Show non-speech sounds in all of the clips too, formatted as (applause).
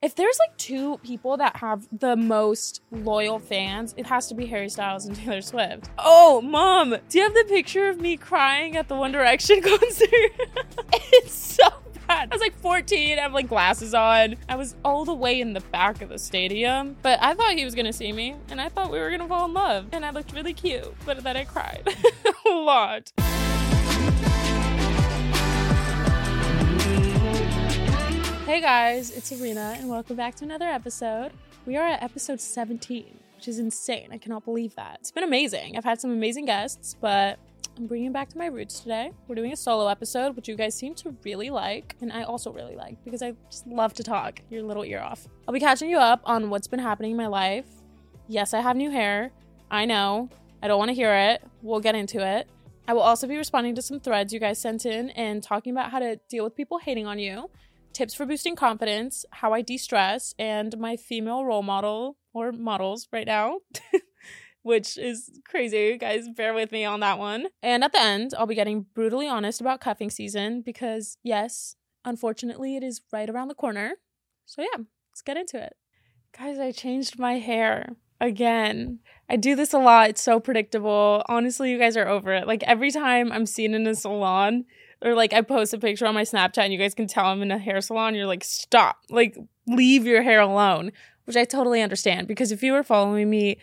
If there's like two people that have the most loyal fans, it has to be Harry Styles and Taylor Swift. Oh, mom, do you have the picture of me crying at the One Direction (laughs) concert? it's so bad. I was like 14, I have like glasses on. I was all the way in the back of the stadium, but I thought he was gonna see me and I thought we were gonna fall in love. And I looked really cute, but then I cried (laughs) a lot. Hey guys, it's Sabrina, and welcome back to another episode. We are at episode 17, which is insane. I cannot believe that. It's been amazing. I've had some amazing guests, but I'm bringing back to my roots today. We're doing a solo episode, which you guys seem to really like, and I also really like because I just love to talk your little ear off. I'll be catching you up on what's been happening in my life. Yes, I have new hair. I know. I don't want to hear it. We'll get into it. I will also be responding to some threads you guys sent in and talking about how to deal with people hating on you tips for boosting confidence, how I de stress, and my female role model or models right now, (laughs) which is crazy. Guys, bear with me on that one. And at the end, I'll be getting brutally honest about cuffing season because, yes, unfortunately, it is right around the corner. So, yeah, let's get into it. Guys, I changed my hair again. I do this a lot. It's so predictable. Honestly, you guys are over it. Like every time I'm seen in a salon, or like I post a picture on my Snapchat and you guys can tell I'm in a hair salon, you're like, stop, like leave your hair alone, which I totally understand because if you were following me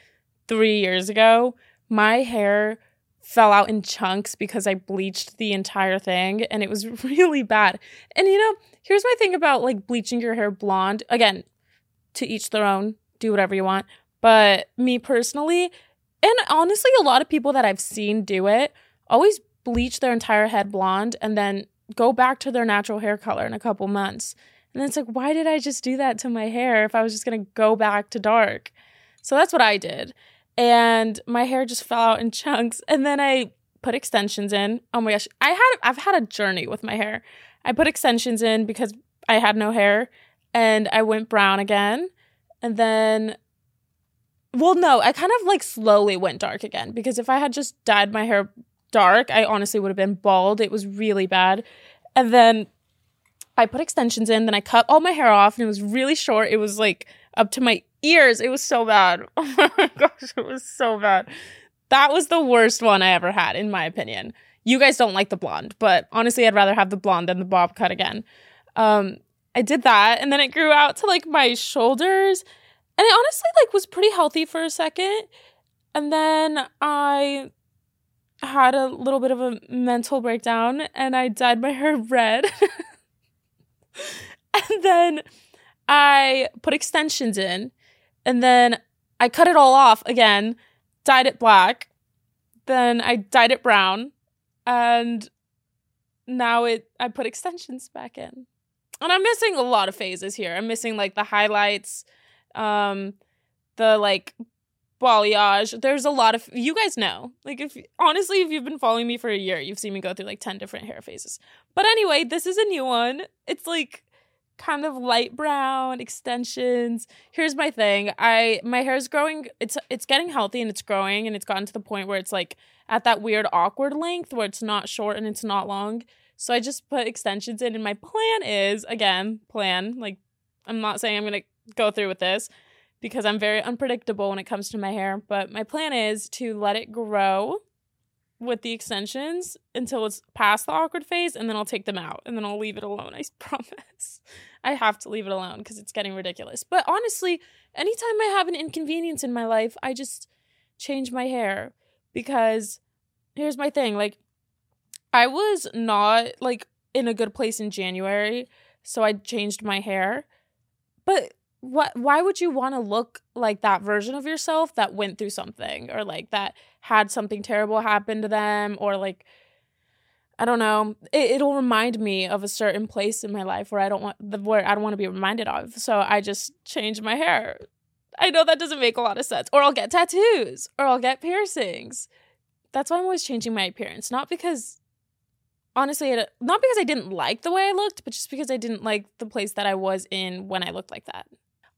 three years ago, my hair fell out in chunks because I bleached the entire thing and it was (laughs) really bad. And you know, here's my thing about like bleaching your hair blonde. Again, to each their own, do whatever you want. But me personally, and honestly, a lot of people that I've seen do it always bleach their entire head blonde and then go back to their natural hair color in a couple months. And then it's like, why did I just do that to my hair if I was just gonna go back to dark? So that's what I did. And my hair just fell out in (laughs) chunks. And then I put extensions in. Oh my gosh. I had I've had a journey with my hair. I put extensions in because I had no hair and I went brown again. And then well no, I kind of like slowly went dark again because if I had just dyed my hair dark. I honestly would have been bald. It was really bad. And then I put extensions in, then I cut all my hair off and it was really short. It was like up to my ears. It was so bad. (laughs) Oh my gosh, it was so bad. That was the worst one I ever had, in my opinion. You guys don't like the blonde, but honestly, I'd rather have the blonde than the bob cut again. Um, I did that, and then it grew out to like my shoulders, and it honestly like was pretty healthy for a second. And then I had a little bit of a mental breakdown and I dyed my (laughs) hair red. and then I put extensions in and then I cut it all off again, dyed it black. Then I dyed it brown and now it I put extensions back in. And I'm missing a lot of phases here. I'm missing like the highlights, um the like balayage. There's a lot of you guys know. Like if honestly, if you've been following me for a year, you've seen me go through like 10 different hair phases. But anyway, this is a new one. It's like kind of light brown extensions. Here's my thing. I my hair's growing it's it's getting healthy and it's growing and it's gotten to the point where it's like at that weird awkward length where it's not short and it's not long. So I just put extensions in and my plan is again, plan, like I'm not saying I'm going to go through with this because I'm very unpredictable when it comes to my hair. But my plan is to let it grow with the extensions until it's past the awkward phase and then I'll take them out and then I'll leave it alone. I (laughs) promise. I have to leave it alone because it's getting ridiculous. But honestly, anytime I have an inconvenience in my life, I just change my hair because here's my thing like I was not like in a good place in January, so I changed my hair. But what why would you want to look like that version of yourself that went through something or like that had something terrible happen to them or like I don't know. It, will remind me of a certain place in my life where I don't want the where I don't want to be reminded of. So I just change my hair. I know that doesn't make a lot of sense. Or I'll get tattoos or I'll get piercings. That's why I'm always changing my appearance. Not because honestly, it, not because I didn't like the way I looked, but just because I didn't like the place that I was in when I looked like that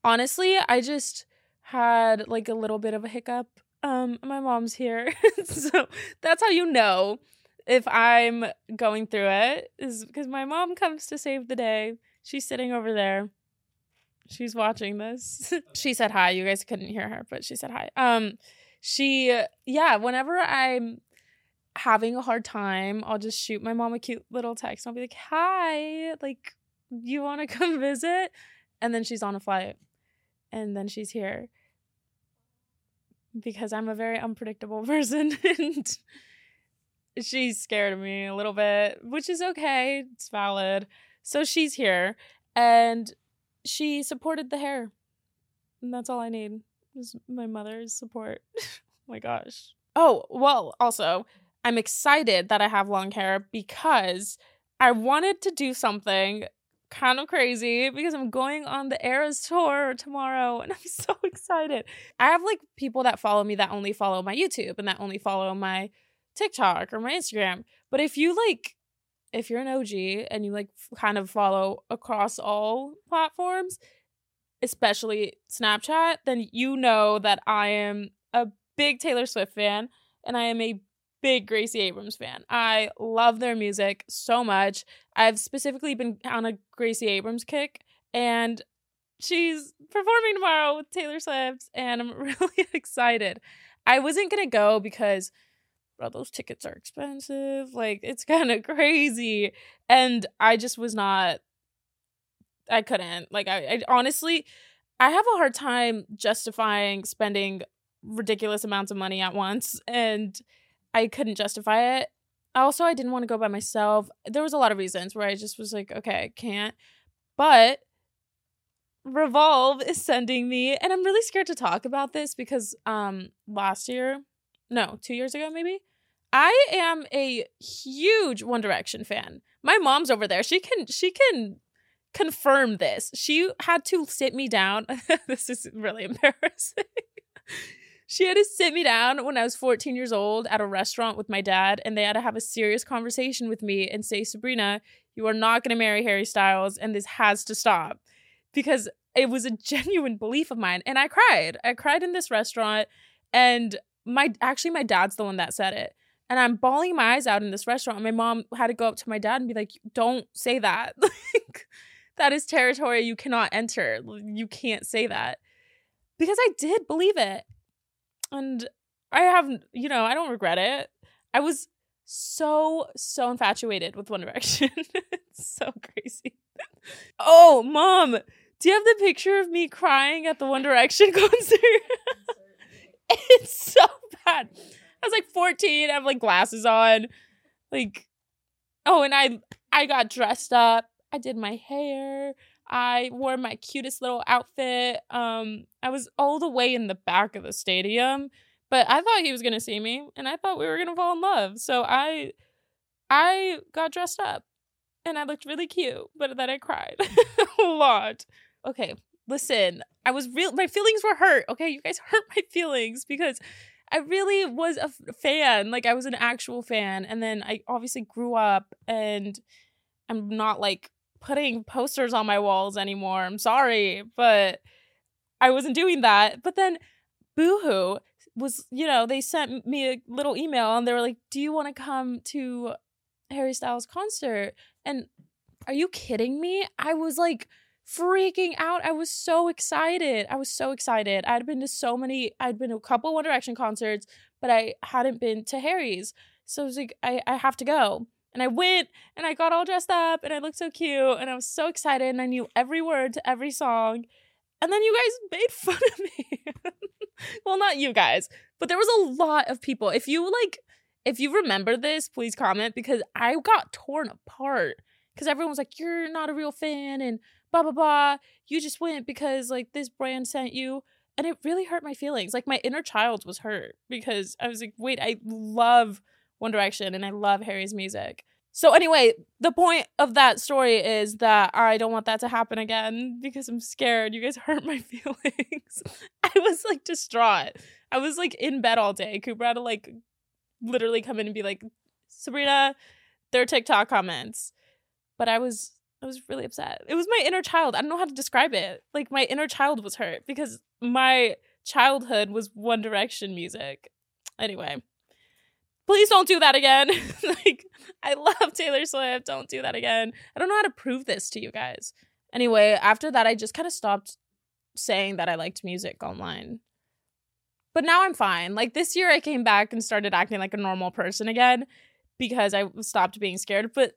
honestly, I just had like a little bit of a hiccup. Um, my mom's here, (laughs) so that's how you know if I'm going through it is because my mom comes to save the day. She's sitting over there. she's watching this. (laughs) she said hi. You guys couldn't hear her, but she said hi. Um, she, yeah, whenever I'm having a hard time, I'll just shoot my mom a cute little text. And I'll be like, hi, like, you want to come (laughs) visit? And then she's on a flight. And then she's here. Because I'm a very unpredictable (laughs) person. and she's scared of me a little bit, which is okay. It's valid. So she's here. And she supported the hair. And that's all I need is my mother's support. (laughs) oh my gosh. Oh, well, also, I'm excited that I have long hair because I wanted to do something kind of crazy because I'm going on the Eras tour tomorrow and (laughs) I'm so excited. I have like people that follow me that only follow my YouTube and that only follow my TikTok or my Instagram. But if you like if you're an OG and you like kind of follow across all platforms, especially Snapchat, then you know that I am a big Taylor Swift fan and I am a big Gracie Abrams fan. I love their music so much. I've specifically been on a Gracie Abrams kick and she's performing tomorrow with Taylor Swift and I'm (laughs) really excited. I wasn't to go because bro, those tickets are expensive. Like, it's (laughs) kind of crazy. And I just was not, I couldn't. Like, I, I honestly, I have a hard time justifying spending ridiculous amounts of money at once. And I couldn't justify it. Also, I didn't want to go by myself. There was a lot of reasons where I just was like, okay, I can't. But Revolve is sending me, and I'm really scared to talk about this because um last year, no, two years ago maybe, I am a huge One Direction fan. My mom's over there. She can she can confirm this. She had to sit me down. (laughs) this is really embarrassing. She had to sit me down when I was 14 years old at a restaurant with my dad, and they had to have a serious conversation with me and say, Sabrina, you are not going to marry Harry Styles, and this has to stop. Because it was a (laughs) genuine belief of mine. And I cried. I cried in this restaurant, and my actually, my dad's the one that said it and I'm bawling my eyes out in this restaurant. My mom had to go up to my dad and be like, "Don't say that. (laughs) like, that is territory you cannot enter. You can't say that." Because I did believe it, and I have, you know, I don't regret it. I was so so infatuated with One Direction. (laughs) it's so crazy. oh, mom, do you have the picture of me crying at the One Direction (laughs) concert? it's so bad. I was like 14. I have like glasses on. Like, oh, and I I got dressed up. I did my hair. I wore my cutest little outfit. Um, I was all the way in the back of the stadium, but I thought he was gonna see me, and I thought we were gonna fall in love. So I, I got dressed up, and I looked really cute, but then I cried (laughs) a lot. Okay, listen, I was real. My feelings were hurt. Okay, you guys (laughs) hurt my feelings because I really was a fan. Like I was an actual fan. And then I obviously grew up and I'm not like putting posters on my walls anymore. I'm sorry, but I wasn't doing that. But then Boohoo was, you know, they sent me a little email and they were like, "Do you want to come to Harry Styles concert?" And are you kidding me? I was like freaking out. I was so excited. I was so excited. I'd been to so many, I'd been to a couple One Direction concerts, but I hadn't been to Harry's. So I was like, I, I have to go. And I went and I got all dressed up and I looked so cute and I was so excited and I knew every word to every song. And then you guys (laughs) made fun of me. (laughs) well, not you guys, but there was a lot of people. If you like, if you remember this, please comment because I got torn apart because everyone was like, you're not a real fan and blah blah blah you just went because like this brand sent you and it really hurt my feelings like my inner child was hurt because i was like wait i love one direction and i love harry's music so anyway the point of that story is that i don't want that to happen again because i'm scared you guys (laughs) hurt my (laughs) feelings i was like distraught i was like in bed all day cooper had to like literally come in and be like sabrina their tiktok comments but i was I was really upset. It was my inner child. I don't know how to describe it. Like my inner child was hurt because my childhood was One Direction music. Anyway, please don't do that again. (laughs) like I love Taylor Swift. Don't do that again. I don't know how to prove this to you guys. Anyway, after that I just kind of stopped saying that I liked music online. But now I'm fine. Like this year, I came back and started acting like a normal person again because I stopped being scared. But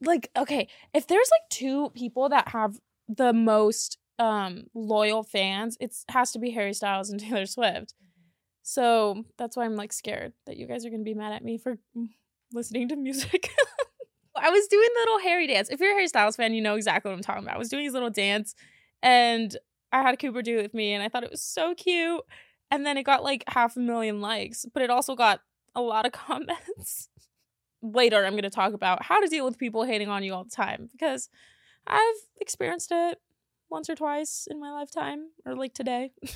like, okay, if there's like two people that have the most um loyal fans, it has to be Harry Styles and (laughs) Taylor Swift. So that's why I'm like scared that you guys are gonna be mad at me for listening to music. (laughs) I was doing the little Harry dance. If you're a Harry Styles fan, you know exactly what I'm talking about. I was doing his little dance and I had Cooper do it with me and I thought it was so cute. And then it got like half a million likes, but it also got a lot of (laughs) comments. Later, I'm going to talk about how to deal with people hating on you all the time because I've experienced it once or twice in my lifetime, or like today, (laughs)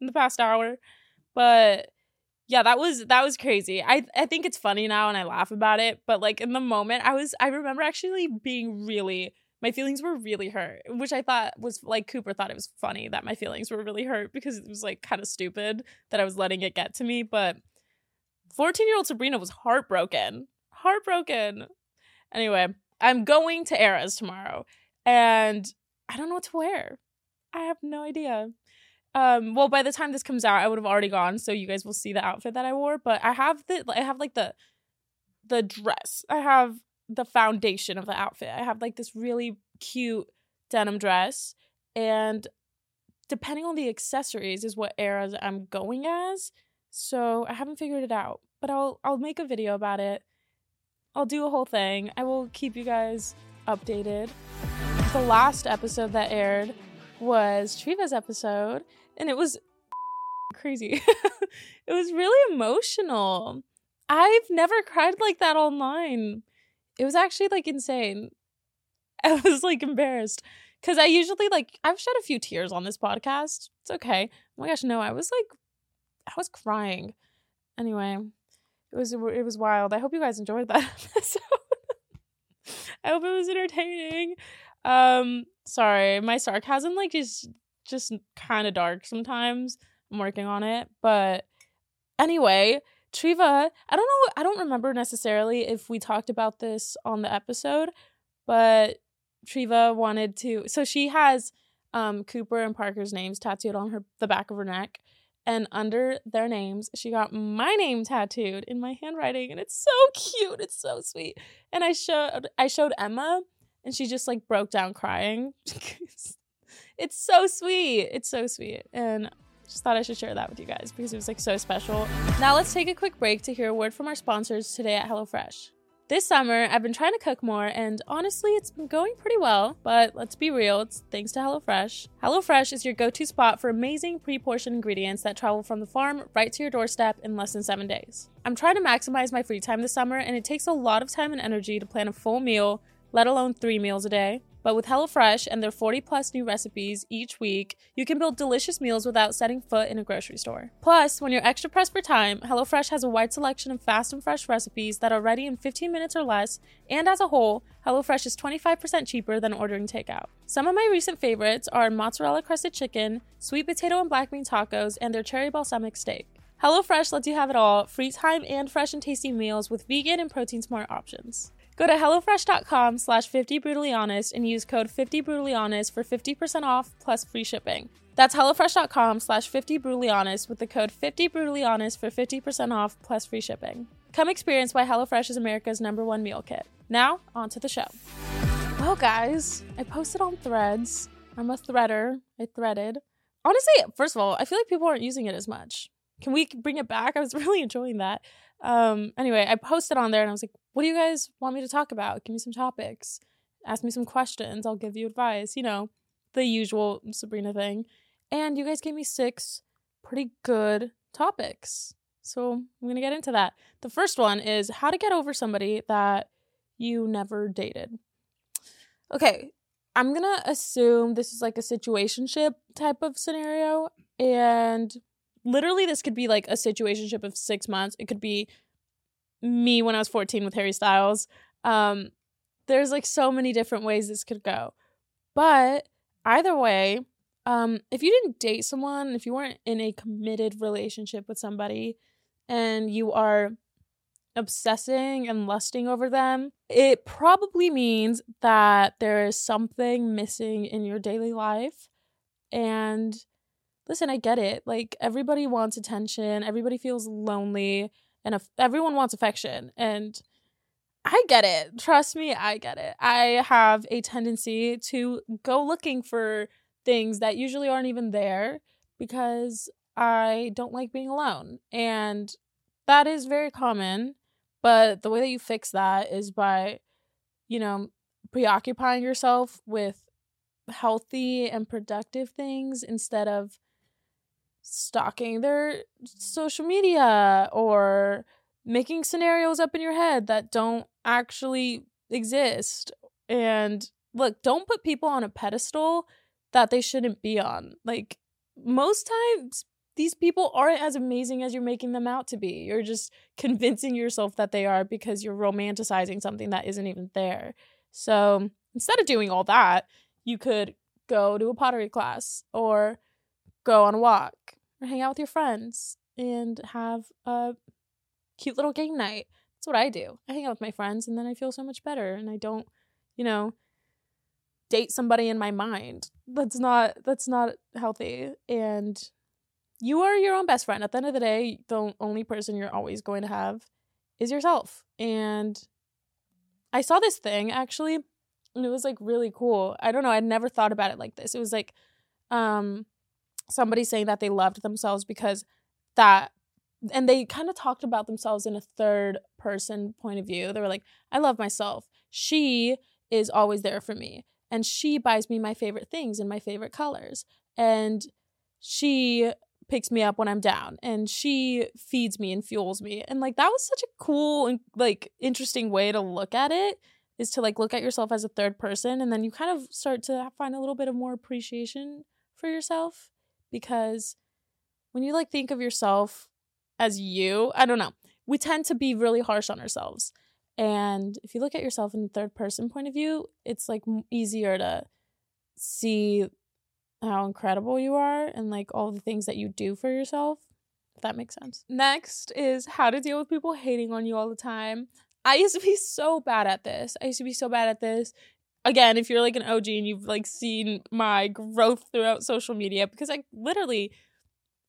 in the past hour. But yeah, that was that was crazy. I I think it's funny now and I laugh about it, but like in the moment, I was I remember actually being really my feelings were really hurt, which I thought was like Cooper thought it was funny that my feelings were really hurt because it was like kind of stupid that I was letting it get to me. But 14 year old Sabrina was heartbroken. Heartbroken. Anyway, I'm going to Eras tomorrow and I don't know what to wear. I have no idea. Um, well, by the time this comes out, I would have already gone, so you guys will see the outfit that I wore. But I have the I have like the the dress. I have the foundation of the outfit. I have like this really cute denim dress and depending on the accessories is what eras I'm going as. So I haven't figured it out, but I'll I'll make a video about it. I'll do a whole thing. I will keep you guys updated. The last episode that aired was Triva's episode and it was (laughs) crazy. (laughs) it was really emotional. I've never cried like that online it was actually like insane. (laughs) I was like embarrassed because I usually like I've shed a few tears on this podcast. It's okay. Oh my gosh, no, I was like, I was crying. Anyway, it was it was wild. I hope you guys enjoyed that episode. I hope it was entertaining. Um, sorry, my sarcasm like is just kind of dark sometimes. I'm working on it, but anyway, Triva, I don't know, I don't remember necessarily if we talked about this on the episode, but Triva wanted to so she has um Cooper and Parker's names tattooed on her the back of her neck. And under their names, she got my name tattooed in my handwriting, and it's so cute. It's so sweet. And I showed I showed Emma, and she just like broke down crying. (laughs) it's so sweet. It's so sweet. And just thought I should share that with you guys because it was like so special. Now let's take a quick break to hear a word from our sponsors today at HelloFresh. This summer, I've been trying to cook more, and honestly, it's been going pretty well. But let's be real, it's thanks to HelloFresh. HelloFresh is your go to spot for amazing pre portioned ingredients that travel from the farm right to your doorstep in less than seven days. I'm trying to maximize my free time this summer, and it takes a lot of time and energy to plan a full meal, let alone three meals a day. But with HelloFresh and their 40 plus new recipes each week, you can build delicious meals without setting foot in a grocery store. Plus, when you're extra pressed for time, HelloFresh has a wide selection of fast and fresh recipes that are ready in 15 minutes or less, and as a whole, HelloFresh is 25% cheaper than ordering takeout. Some of my recent favorites are mozzarella crusted chicken, sweet potato and black bean tacos, and their cherry balsamic steak. HelloFresh lets you have it all free time and fresh and tasty meals with vegan and protein smart options. Go to HelloFresh.com slash 50 brutally honest and use code 50 brutally honest for 50% off plus free shipping. That's HelloFresh.com slash 50 brutally honest with the code 50 brutally honest for 50% off plus free shipping. Come experience why HelloFresh is America's number one meal kit. Now, on to the show. Well, guys, I posted on threads. I'm a threader. I threaded. Honestly, first of all, I feel like people aren't using it as much. Can we bring it back? I was (laughs) really enjoying that. Um, anyway, I posted on there and I was like, what do you guys want me to talk about? Give me some topics. Ask me some questions. I'll give you advice. You know, the usual Sabrina thing. And you guys gave me six pretty good topics. So I'm going to get into that. The first one is how to get over somebody that you never dated. Okay, I'm going to assume this is like a situationship type of scenario. And literally this could be like a situationship of six months. It could be me when I was 14 with Harry Styles. Um, there's like so many different ways this could go. But either way, um, if you didn't date someone, if you weren't in a committed relationship with somebody and you are obsessing and lusting over them, it probably means that there is something missing in your daily life And listen, I get it. Like everybody wants attention, everybody feels lonely, and if everyone wants affection. And I get it. Trust me, I get it. I have a tendency to go looking for things that usually aren't even there because I don't like being alone. And that is very common. But the way that you fix that is by, you know, preoccupying yourself with healthy and productive things instead of stalking their social media or making scenarios up in your head that don't actually exist. And look, don't put people on a pedestal that they shouldn't be on. Like, most times, these people aren't as amazing as you're making them out to be. You're just (laughs) convincing yourself that they are because you're romanticizing something that isn't even there. So instead of doing all that, you could go to a pottery class or go on a walk or hang out with your friends and have a cute little game night. That's what I do. I hang out with my friends and then I feel so much better and I don't, you know, date somebody in my mind. That's not that's not healthy and you are your own best friend. At the end of the day, the only person you're always going to have is yourself. And I saw this thing actually, and it was like really cool. I don't know, I'd never thought about it like this. It was like um somebody saying that they loved themselves because that and they kind of talked about themselves in a third person point of view. They were like, I love myself. She is always there for me. And she buys me my favorite things in my favorite colors. And she picks me up when I'm down and she feeds me and fuels me. And like that was such a cool and like interesting way to look at it is to like look at yourself as a third person and then you kind of start to find a little bit of more appreciation for yourself because when you like think of yourself as you, I don't know. We tend to be really harsh on ourselves. And if you look at yourself in the third person point of view, it's like easier to see how incredible you are and like all the things that you do for yourself. If that makes sense. Next is how to deal with people hating on you all the time. I used to be so bad at this. I used to be so bad at this. Again, if you're like an OG and you've like seen my growth throughout social media, because I literally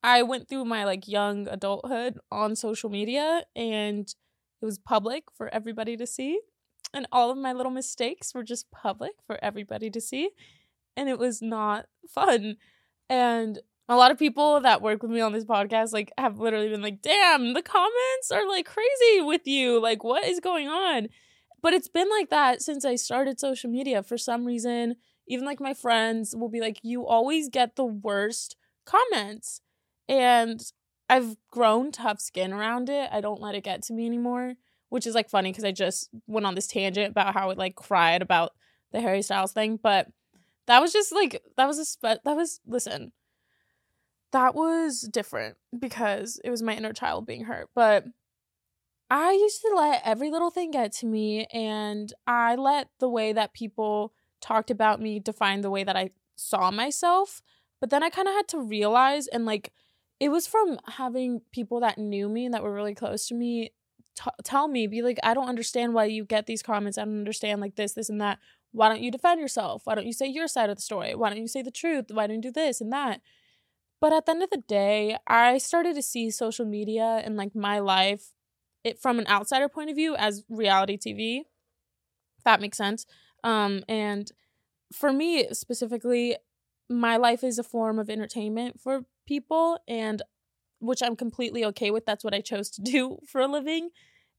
I went through my like young adulthood on social media and it was public for everybody to see. And all of my little mistakes were just public for everybody to see and it was not (laughs) fun. And a lot of people that work with me on this podcast like have literally been like, "Damn, the comments are like crazy with you. Like what is going on?" But it's been like that since I started social media for some reason. Even like my friends will be like, "You always get the worst comments." And I've grown tough skin around it. I don't let it get to me anymore, which is like funny because I just went on this tangent about how it like cried about the Harry Styles thing, but that was just like that was a spe- that was listen. That was different because it was my inner child being hurt, but I used to let every little thing get to me and I let the way that people talked about me define the way that I saw myself. But then I kind of had to realize and like it was from having people that knew me and that were really close to me t- tell me be like I don't understand why you get these comments. I don't understand like this this and that why don't you defend yourself? Why don't you say your side of the story? Why don't you say the truth? Why don't you do this and that? But at the end of the day, I started to see social media and like my life it from an outsider point of view as reality TV. That makes sense. Um and for me specifically, my life is a form of entertainment for people and which I'm completely okay with. That's what I chose to (laughs) do for a living.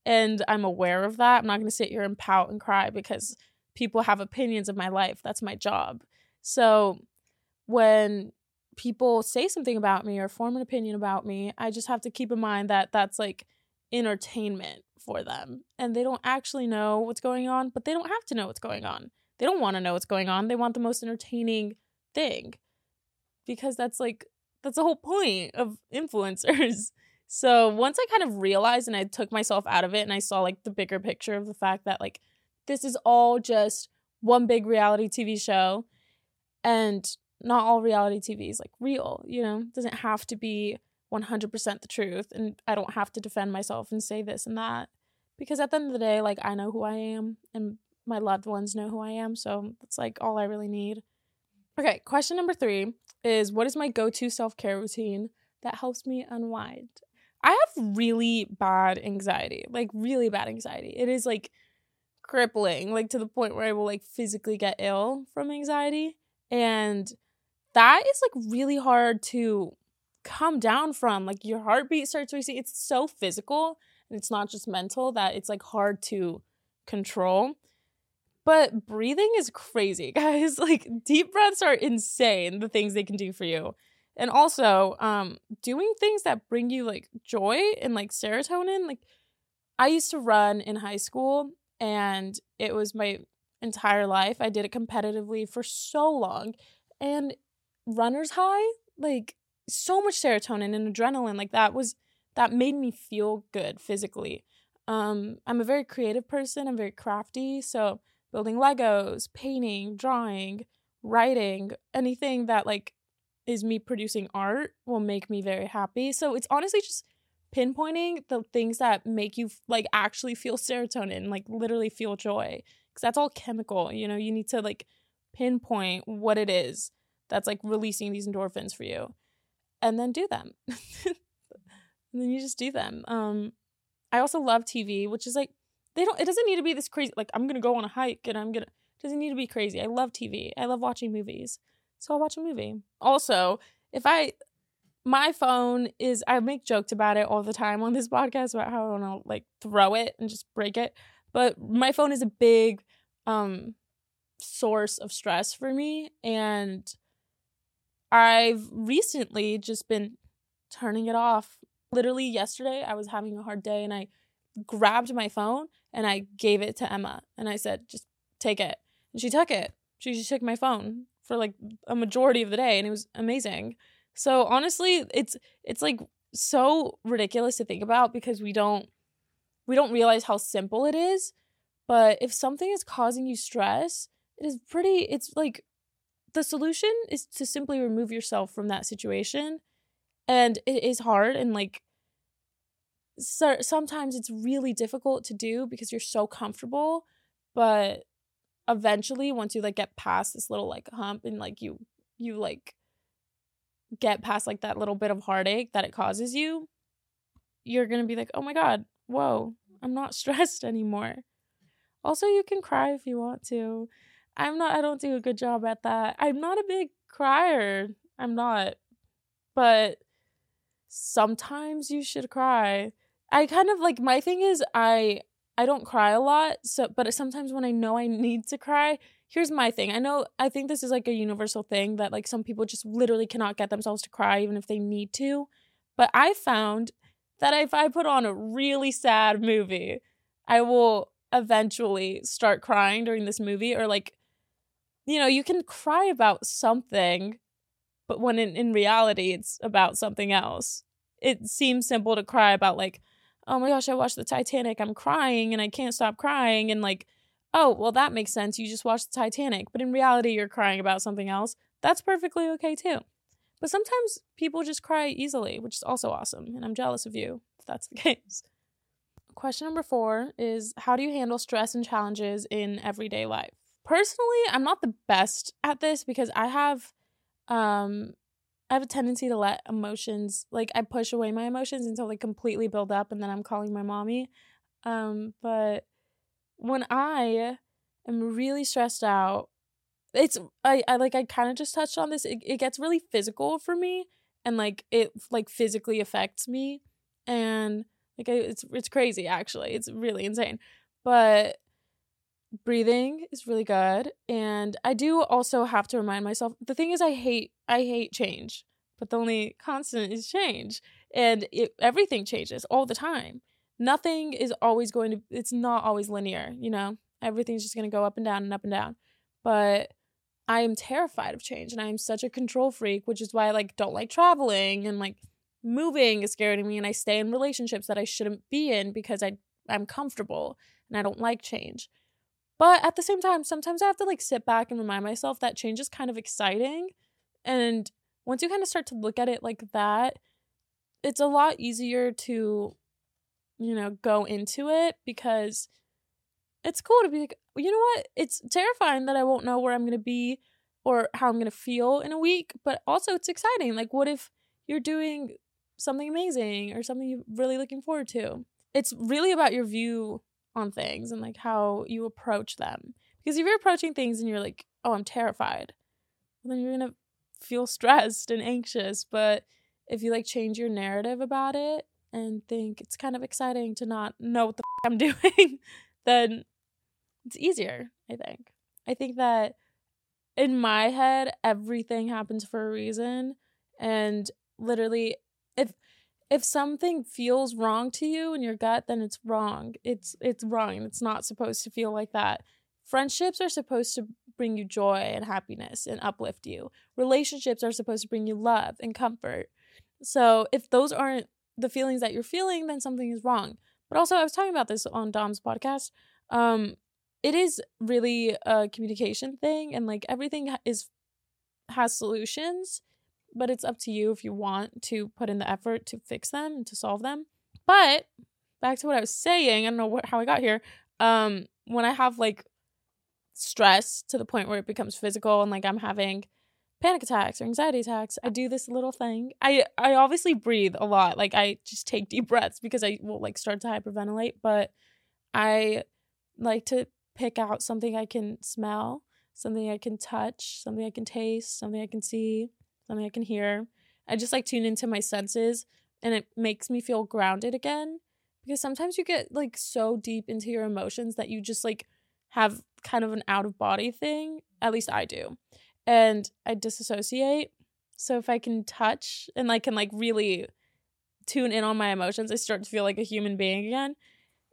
And I'm aware of that. I'm not going to sit here and pout and cry because people have opinions of my life. That's my job. So when people say something about me or form an opinion about me, I just have to keep in mind that that's like entertainment for them. And they don't actually know what's going on, but they don't have to know what's going on. They don't want to know what's going on. They want the most entertaining thing because that's like, that's the whole point of influencers. (laughs) So once I kind of realized and I took myself out of it and I saw like the bigger picture of the fact that like this is all just one big reality TV show and not all reality TV is like real, you know, it doesn't have to be 100% the truth and I don't have to defend myself and say this and that because at the end of the day like I know who I am and my loved ones know who I am, so it's like all I really need. Okay, question number three is what is my go to self care routine that helps me unwind? I have really bad anxiety, like really bad anxiety. It is like crippling, like to the point where I will like physically get ill from anxiety. And that is like really hard to come down from. Like your heartbeat starts racing. It's so physical and it's not just mental that it's like hard to control. But breathing is crazy, (laughs) guys. Like deep breaths are insane, the things they can do for you. And also, um, doing things that bring you like joy and like serotonin. Like I used to run in high school and it was my entire life. I did it competitively for so long. And runner's high, like so much serotonin and adrenaline, like that was that made me feel good physically. Um, I'm a very creative person, I'm very crafty, so building Legos, painting, drawing, writing, anything that like is me producing art will make me very happy. So it's honestly just pinpointing the things that make you like actually feel (laughs) serotonin, like literally feel joy. Cuz that's all chemical, you know, you need to like pinpoint what it is that's like releasing these endorphins for you and then do them. (laughs) and then you just do them. Um I also love TV, which is like they don't it doesn't need to be this crazy like I'm to go on a hike and I'm it doesn't need to be crazy. I love TV. I love watching movies. So I'll watch a movie. Also, if I my phone is I make jokes about it all the time on this podcast about how I want to like throw it and just break it. But my phone is a big um source of stress for me and I've recently just been turning it off. Literally yesterday I was having a hard day and I grabbed my phone and I gave it to Emma and I said just take it. And she took it. She just took my phone for like a majority of the day and it was amazing. So honestly, it's it's like so ridiculous to think about because we don't we don't realize how simple it is. But if something is causing you stress, it is pretty it's like the solution is to simply remove yourself from that situation. And it is hard and like so sometimes it's really difficult to do because you're so comfortable, but eventually once you like get past this little like hump and like you you like get past like that little bit of heartache that it causes you, you're going to be like, "Oh my god, whoa, I'm not (laughs) stressed anymore." Also, you can cry if you want to. I'm not I don't do a good job at that. I'm not a big crier. I'm not. But sometimes you should cry. I kind of like my thing is I I don't cry a lot, so but sometimes when I know I need to cry, here's my thing. I know I think this is like a universal thing that like some people just literally cannot get themselves to cry even if they need to. But I found that if I put on a really sad movie, I will eventually start crying during this movie or like you know, you can cry about something, but when in, in reality it's about something else. It seems simple to cry about like, oh my gosh, I watched the Titanic, I'm crying and I can't stop crying and like oh, well, that makes sense. You just watched the Titanic. But in reality, you're crying about something else. That's perfectly okay too. But sometimes people just cry easily, which is also awesome. And I'm jealous of you if that's the (laughs) case. Question number four is How do you handle stress and challenges in everyday life? Personally, I'm not the best at this because I have um I have a tendency to let emotions like I push away my emotions until they completely build up and then I'm calling my mommy. Um, but when I am really stressed out, it's I, I like I kind of just touched on this. It, it gets really physical for me and like it like physically affects me and like I, it's it's crazy actually. It's really insane. But breathing is really good and I do also have to remind myself the thing is I hate I hate change, but the only constant is change and it, everything changes all the time. Nothing is always going to it's not always linear you know? Everything's just going to go up and down and up and down. But i am terrified of change and i am such a control freak which is why i like don't like traveling and like moving is scary to me and i stay in relationships that i shouldn't be in because i i'm comfortable and i don't like change but at the same time sometimes i have to like sit back and remind myself that change is kind of exciting and once you kind of start to look at it like that it's a lot easier to you know, go into it because it's cool to be like, you know what? It's terrifying that I won't know where I'm going to be or how I'm going to feel in a week, but also it's exciting. Like, what if you're doing something amazing or something you're really looking forward to? It's really about your view on things and like how you approach them. Because if you're approaching things and you're like, oh, I'm terrified, then you're going to feel (laughs) stressed and anxious. But if you like change your narrative about it and think it's kind of exciting to not know what the f- (laughs) I'm doing, (laughs) then it's easier, I think. I think that in my head, everything happens for a reason. And literally, if if something feels wrong to you in your gut, then it's wrong. It's it's wrong. It's not supposed to feel like that. Friendships are supposed to bring you joy and happiness and uplift you. Relationships are supposed to bring you love and comfort. So if those aren't the feelings that you're feeling, then something is wrong. But also, I was talking about this on Dom's podcast. Um, it is really a communication thing, and like everything is has solutions, but it's up to you if you want to put in the effort to fix them and to solve them. But back to what I was saying, I don't know what, how I got here. Um, when I have like stress to the point where it becomes physical and like I'm having panic attacks or anxiety attacks, I do this little thing. I I obviously breathe a lot. Like I just take deep breaths because I will like start to hyperventilate, but I like to pick out something I can smell, something I can touch, something I can taste, something I can see, something I can hear. I just like tune into my senses and it makes me feel grounded again because sometimes you get like so deep into your emotions that you just like have kind of an out of body thing. At least I do and I disassociate. So if I can touch and I can like really tune in on my emotions, I start to feel like a human being again.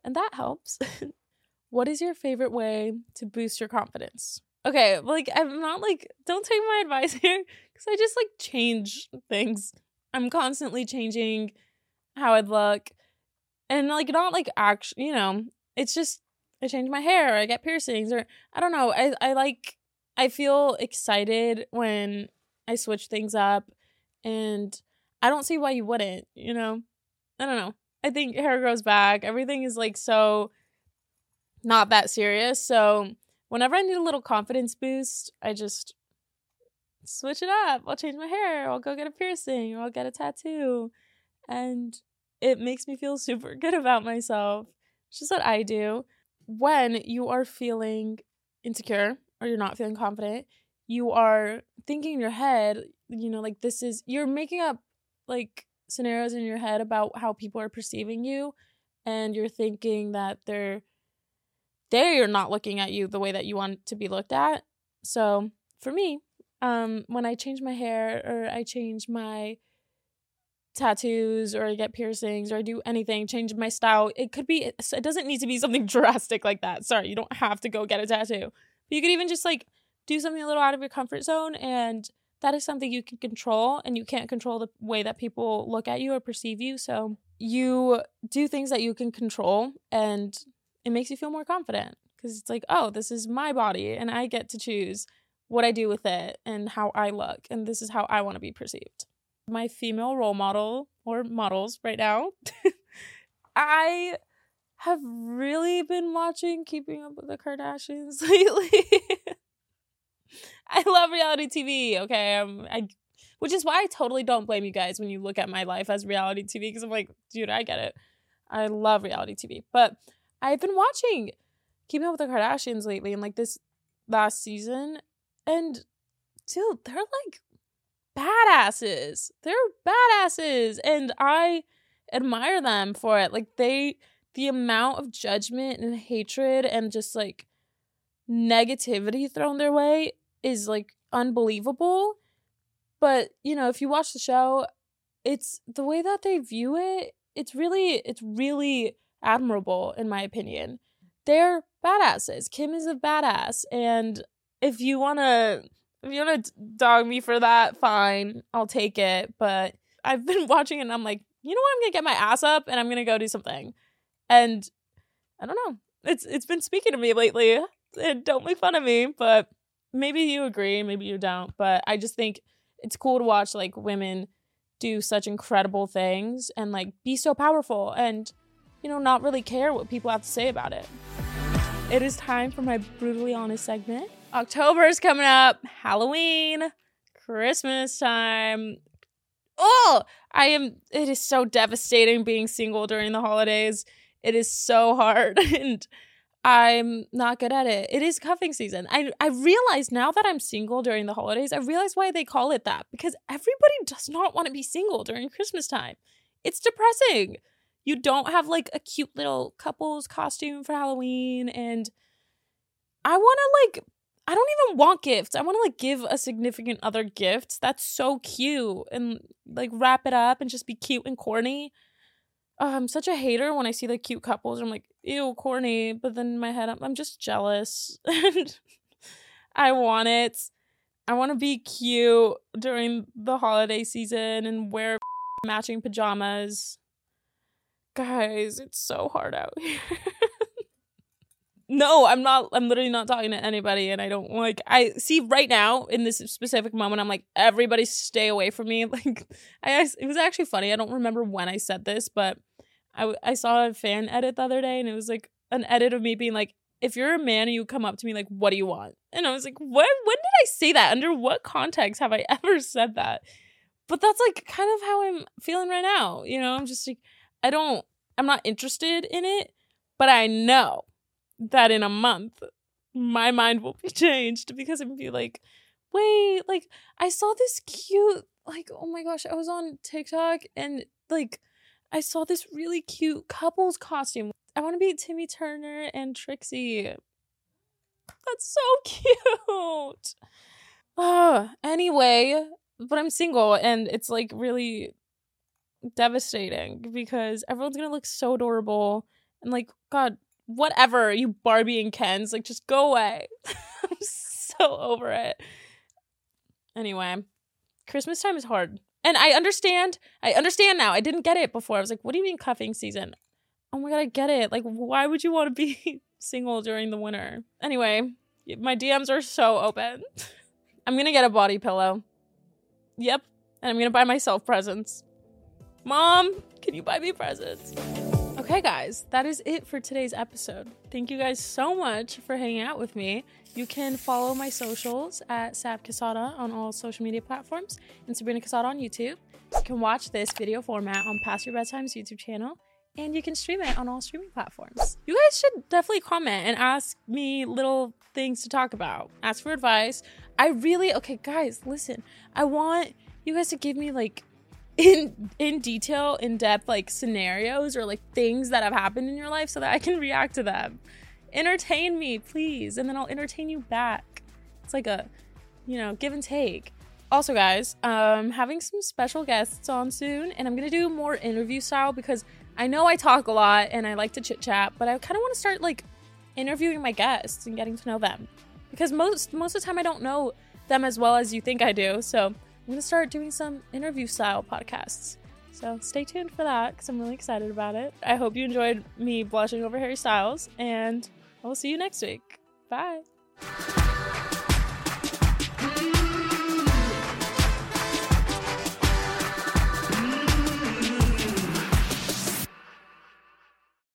And that helps. (laughs) what is your favorite way to boost your confidence? Okay, like I'm not like don't take my (laughs) advice here cuz I just like change things. I'm constantly changing how I'd look. And like not like actually, you know, it's just I change my hair, or I get piercings or I don't know. I I like I feel excited when I switch things up and I don't see why you wouldn't, you know? I don't know. I think hair grows back. Everything is like so not that serious. So whenever I need a little confidence boost, I just switch it up. I'll change my hair. I'll go get a piercing or I'll get a tattoo. And it makes me feel (laughs) super good about myself. It's just what I do. When you are feeling insecure, or you're not feeling confident, you are thinking in your head, you know, like this is, you're making up like scenarios in your head about how people are perceiving you. And you're thinking that they're, they're not looking at you the way that you want to be looked at. So for me, um, when I change my hair or I change my tattoos or I get piercings or I do anything, change my style, it could be, it doesn't need to be something (laughs) drastic like that. Sorry, you don't have to go get a tattoo. But You could even just like do something a little out of your comfort zone and that is something you can control and you can't control the way that people look at you or perceive you. So you do things that you can control and it makes you feel more confident because it's like, oh, this is my body and I get to choose what I do with it and how I look and this is how I want to be perceived. My female role model or models right now, (laughs) I have really been watching Keeping Up with the Kardashians (laughs) lately. I love reality TV. Okay, um, I, which is why I totally don't blame you guys when you look at my life as reality TV because I'm like, dude, I get it. I love reality TV, but I've been watching Keeping Up with the Kardashians lately, and like this last season, and dude, they're like badasses. They're badasses, and I admire them for it. Like they the amount of judgment and hatred and just like negativity thrown their way is like unbelievable. But, you know, if you watch the show, it's the way that they view it, it's really it's really admirable in my opinion. They're badasses. Kim is a badass and if you want to if you want to dog me for that, fine. I'll take it, but I've been (laughs) watching and I'm like, you know what? I'm to get my ass up and I'm to go do something. And I don't know. It's it's been speaking to me lately. And don't make fun of me, but maybe you agree, maybe you don't. But I just think it's cool to watch like women do such incredible things and like be so powerful and you know not really care what people have to say about it. it is time for my brutally honest segment. October is coming up, Halloween, Christmas time. Oh, I am. It is so devastating being single during the holidays. It is so hard, (laughs) and I'm not good at it. It is cuffing season. I I realize now that I'm single during the holidays. I realize why they call it that because everybody does not want to be single during Christmas time. It's depressing. You don't have like a cute little couples costume for Halloween and I want to like I don't even want gifts. I want to like give a significant other gifts. That's so cute and like wrap it up and just be cute and corny. Oh, I'm such a hater when I see the cute couples. I'm like, ew, corny. But then in my head, I'm, I'm just jealous. (laughs) and I want it. I want to be cute during the holiday season and wear matching pajamas. Guys, it's so hard out here. (laughs) no, I'm not. I'm literally not talking to anybody, and I don't like. I see right now in this specific moment, I'm like, everybody stay away from me. (laughs) Like, I it was actually funny. I don't remember when I said this, but I I saw a fan edit the other day, and it was like an edit of me being like, if you're a man and you come up to me like, what do you want? And I was like, what? When did I say that? Under what context have I (laughs) ever said that? But that's like kind of how I'm feeling right now. You know, I'm just like, I don't. I'm not interested in it, but I know that in a month my mind will be (laughs) changed because I'm be like, wait, like I saw this cute, like oh my gosh, I was on TikTok and like I saw this really cute couples costume. I want to be Timmy Turner and Trixie. That's so (laughs) cute. Oh, anyway, but I'm single and it's like really devastating because everyone's gonna look so adorable and like god whatever you barbie and kens like just go away. (laughs) I'm so over it. Anyway christmas time is hard. And i understand i understand now. I didn't get it before. I was like what do you mean cuffing season? Oh my god i get it. Like why would you want to be (laughs) single during the winter? Anyway my dms are so open. (laughs) I'm gonna get a body pillow. Yep and i'm gonna buy myself presents Mom, can you buy me presents? Okay, guys, that is it for today's episode. Thank you guys so much for hanging out with me. You can follow my socials at Sab Quesada on all social media platforms and Sabrina Quesada on YouTube. You can watch this video format on Past Your Bedtime's YouTube channel and you can stream it on all streaming platforms. You guys should definitely comment and ask me little things to talk about. Ask for advice. I really, okay, guys, listen, I want you guys to give me like in in detail, in depth like scenarios or like things that have happened in your life so that I can react to them. Entertain me, please, and then I'll entertain you back. It's like a, you know, give and take. Also, guys, um, having some special guests on soon, and I'm gonna do more interview style because I know I talk a lot and I like to chit chat, but I kind of want to start like interviewing my guests and getting to know them because most most of the time I don't know them as well as you think I do. So I'm going to start doing some interview style podcasts. So stay tuned for that because I'm really excited about it. I hope you enjoyed me blushing over Harry Styles, and I will see you next week. Bye.